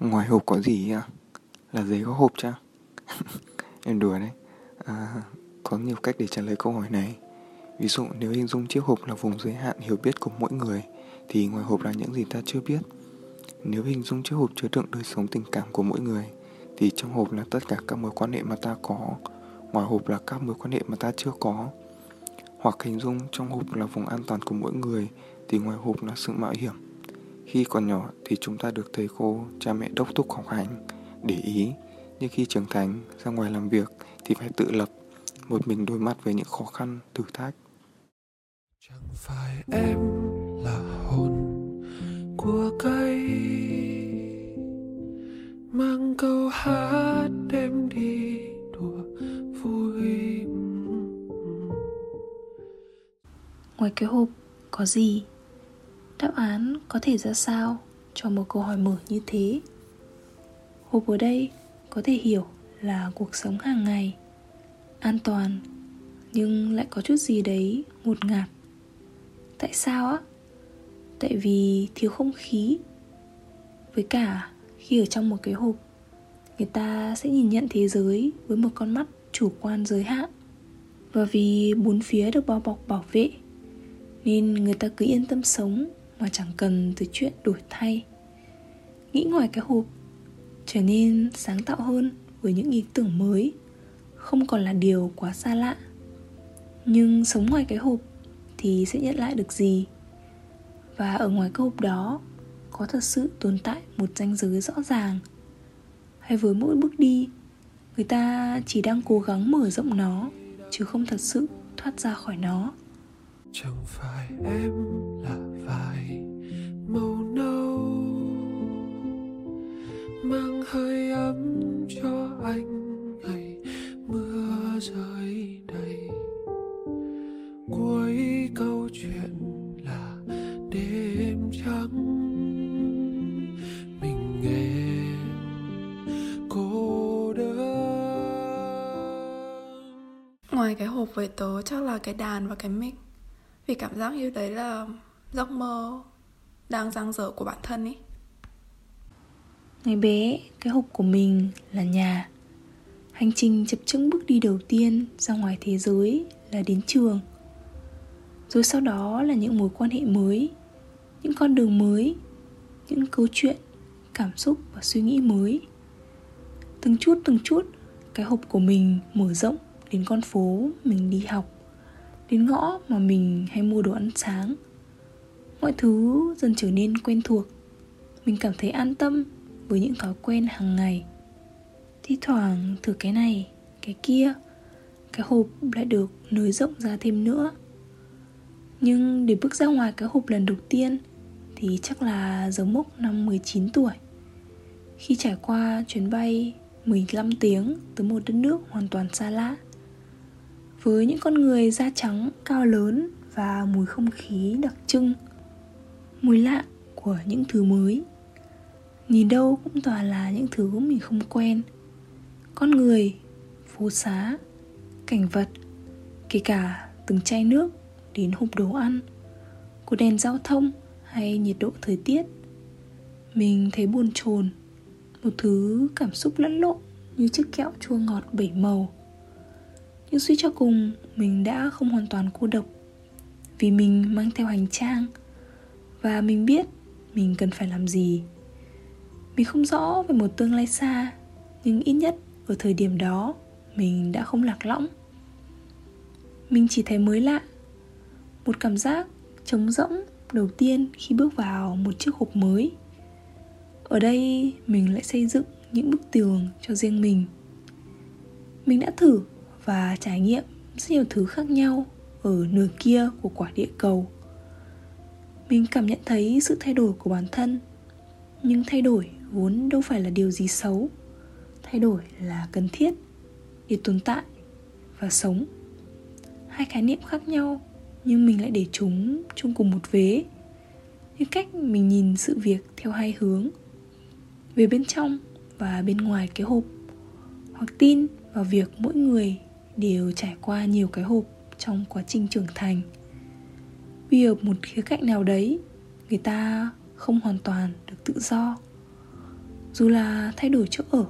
Ngoài hộp có gì à? Là giấy có hộp chăng? em đùa đấy. À, có nhiều cách để trả lời câu hỏi này. Ví dụ nếu hình dung chiếc hộp là vùng giới hạn hiểu biết của mỗi người thì ngoài hộp là những gì ta chưa biết. Nếu hình dung chiếc hộp chứa đựng đời sống tình cảm của mỗi người thì trong hộp là tất cả các mối quan hệ mà ta có, ngoài hộp là các mối quan hệ mà ta chưa có. Hoặc hình dung trong hộp là vùng an toàn của mỗi người thì ngoài hộp là sự mạo hiểm. Khi còn nhỏ thì chúng ta được thầy cô, cha mẹ đốc thúc học hành, để ý, nhưng khi trưởng thành, ra ngoài làm việc thì phải tự lập, một mình đối mặt với những khó khăn, thử thách. Chẳng phải em là hồn của cây mang câu hát đem đi đùa vui ngoài cái hộp có gì đáp án có thể ra sao cho một câu hỏi mở như thế? Hộp ở đây có thể hiểu là cuộc sống hàng ngày, an toàn, nhưng lại có chút gì đấy ngột ngạt. Tại sao á? Tại vì thiếu không khí. Với cả khi ở trong một cái hộp, người ta sẽ nhìn nhận thế giới với một con mắt chủ quan giới hạn. Và vì bốn phía được bao bọc bảo vệ, nên người ta cứ yên tâm sống mà chẳng cần tới chuyện đổi thay. Nghĩ ngoài cái hộp, trở nên sáng tạo hơn với những ý tưởng mới, không còn là điều quá xa lạ. Nhưng sống ngoài cái hộp thì sẽ nhận lại được gì? Và ở ngoài cái hộp đó, có thật sự tồn tại một ranh giới rõ ràng? Hay với mỗi bước đi, người ta chỉ đang cố gắng mở rộng nó, chứ không thật sự thoát ra khỏi nó? Chẳng phải em là vài màu nâu, mang hơi ấm cho anh ngày mưa rơi đầy. Cuối câu chuyện là đêm trắng, mình nghe cô đơn. Ngoài cái hộp với tớ chắc là cái đàn và cái mic. Vì cảm giác như đấy là giấc mơ đang dang dở của bản thân ấy Ngày bé, cái hộp của mình là nhà. Hành trình chập chững bước đi đầu tiên ra ngoài thế giới là đến trường. Rồi sau đó là những mối quan hệ mới Những con đường mới Những câu chuyện, cảm xúc và suy nghĩ mới. Từng chút từng chút Cái hộp của mình mở rộng đến con phố mình đi học Đến ngõ mà mình hay mua đồ ăn sáng. Mọi thứ dần trở nên quen thuộc. Mình cảm thấy an tâm với những thói quen hàng ngày. Thi thoảng thử cái này, cái kia, cái hộp lại được nới rộng ra thêm nữa. Nhưng để bước ra ngoài cái hộp lần đầu tiên thì chắc là dấu mốc năm 19 tuổi. Khi trải qua chuyến bay 15 tiếng tới một đất nước hoàn toàn xa lạ. Với những con người da trắng, cao lớn và mùi không khí đặc trưng mùi lạ của những thứ mới. Nhìn đâu cũng toàn là những thứ mình không quen. Con người, phố xá, cảnh vật, kể cả từng chai nước đến hộp đồ ăn của đèn giao thông hay nhiệt độ thời tiết. Mình thấy buồn chồn, một thứ cảm xúc lẫn lộn như chiếc kẹo chua ngọt bảy màu. Nhưng suy cho cùng, mình đã không hoàn toàn cô độc vì mình mang theo hành trang và mình biết mình cần phải làm gì. Mình không rõ về một tương lai xa, nhưng ít nhất ở thời điểm đó, mình đã không lạc lõng. Mình chỉ thấy mới lạ, một cảm giác trống rỗng đầu tiên khi bước vào một chiếc hộp mới. Ở đây, mình lại xây dựng những bức tường cho riêng mình. Mình đã thử và trải nghiệm rất nhiều thứ khác nhau ở nửa kia của quả địa cầu mình cảm nhận thấy sự thay đổi của bản thân. Nhưng thay đổi vốn đâu phải là điều gì xấu. Thay đổi là cần thiết để tồn tại và sống. Hai khái niệm khác nhau, nhưng mình lại để chúng chung cùng một vế. Như cách mình nhìn sự việc theo hai hướng, về bên trong và bên ngoài cái hộp, hoặc tin vào việc mỗi người đều trải qua nhiều cái hộp trong quá trình trưởng thành vì ở một khía cạnh nào đấy, người ta không hoàn toàn được tự do. Dù là thay đổi chỗ ở,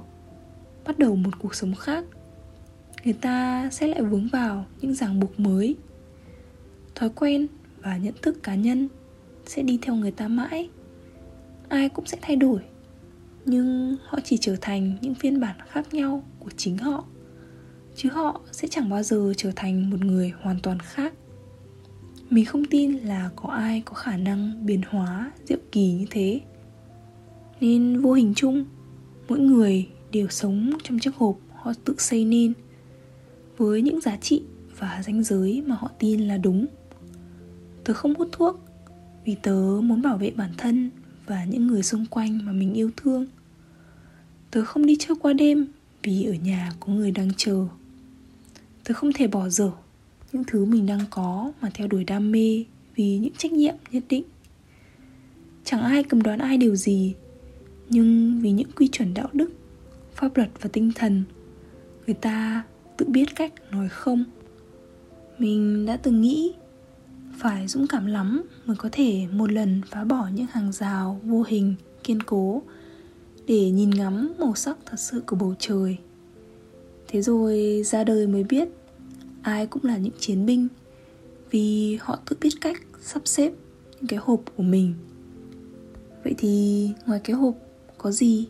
bắt đầu một cuộc sống khác, người ta sẽ lại vướng vào những ràng buộc mới. Thói quen và nhận thức cá nhân sẽ đi theo người ta mãi. Ai cũng sẽ thay đổi, nhưng họ chỉ trở thành những phiên bản khác nhau của chính họ, chứ họ sẽ chẳng bao giờ trở thành một người hoàn toàn khác mình không tin là có ai có khả năng biến hóa diệu kỳ như thế. Nên vô hình chung, mỗi người đều sống trong chiếc hộp họ tự xây nên với những giá trị và ranh giới mà họ tin là đúng. Tớ không hút thuốc vì tớ muốn bảo vệ bản thân và những người xung quanh mà mình yêu thương. Tớ không đi chơi qua đêm vì ở nhà có người đang chờ. Tớ không thể bỏ dở những thứ mình đang có mà theo đuổi đam mê vì những trách nhiệm nhất định. Chẳng ai cầm đoán ai điều gì, nhưng vì những quy chuẩn đạo đức, pháp luật và tinh thần, người ta tự biết cách nói không. Mình đã từng nghĩ phải dũng cảm lắm mới có thể một lần phá bỏ những hàng rào vô hình, kiên cố để nhìn ngắm màu sắc thật sự của bầu trời. Thế rồi ra đời mới biết ai cũng là những chiến binh, vì họ tự biết cách sắp xếp những cái hộp của mình. Vậy thì ngoài cái hộp có gì?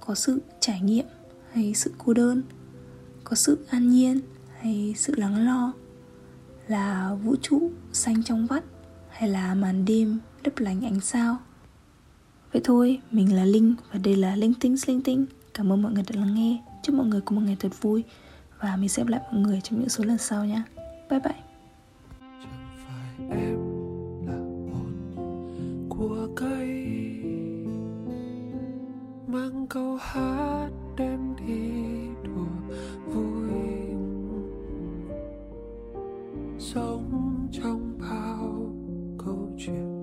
Có sự trải nghiệm hay sự cô đơn? Có sự an nhiên hay sự lắng lo? Là vũ trụ xanh trong vắt hay là màn đêm lấp lánh ánh sao? Vậy thôi, mình là linh và đây là linh tinh linh tinh cảm ơn mọi người đã lắng nghe. Chúc mọi người có một ngày thật vui và mình sẽ gặp lại mọi người trong những số lần sau nhé bye bye. Chẳng phải em là hồn của cây. Mang câu hát đem đi đùa vui. Sống trong bao câu chuyện.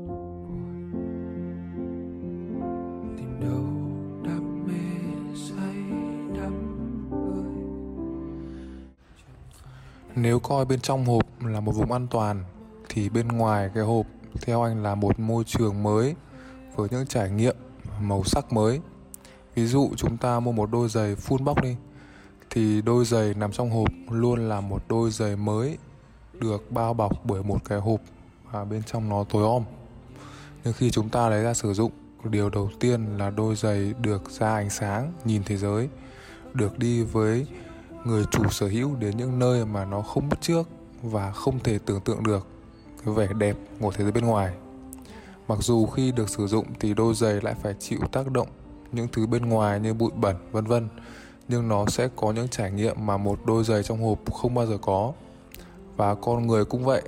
Nếu coi bên trong hộp là một vùng an toàn thì bên ngoài cái hộp theo anh là một môi trường mới với những trải nghiệm màu sắc mới. Ví dụ chúng ta mua một đôi giày full box đi thì đôi giày nằm trong hộp luôn là một đôi giày mới được bao bọc bởi một cái hộp và bên trong nó tối om. Nhưng khi chúng ta lấy ra sử dụng, điều đầu tiên là đôi giày được ra ánh sáng, nhìn thế giới, được đi với người chủ sở hữu đến những nơi mà nó không biết trước và không thể tưởng tượng được cái vẻ đẹp của thế giới bên ngoài. Mặc dù khi được sử dụng thì đôi giày lại phải chịu tác động những thứ bên ngoài như bụi bẩn vân vân, nhưng nó sẽ có những trải nghiệm mà một đôi giày trong hộp không bao giờ có. Và con người cũng vậy,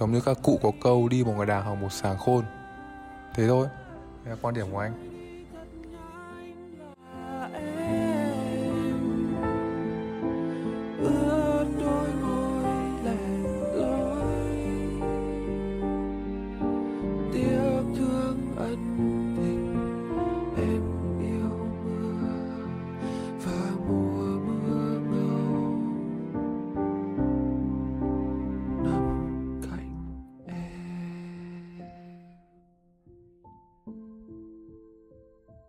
giống như các cụ có câu đi một người đàng hoặc một sàng khôn. Thế thôi, đây là quan điểm của anh.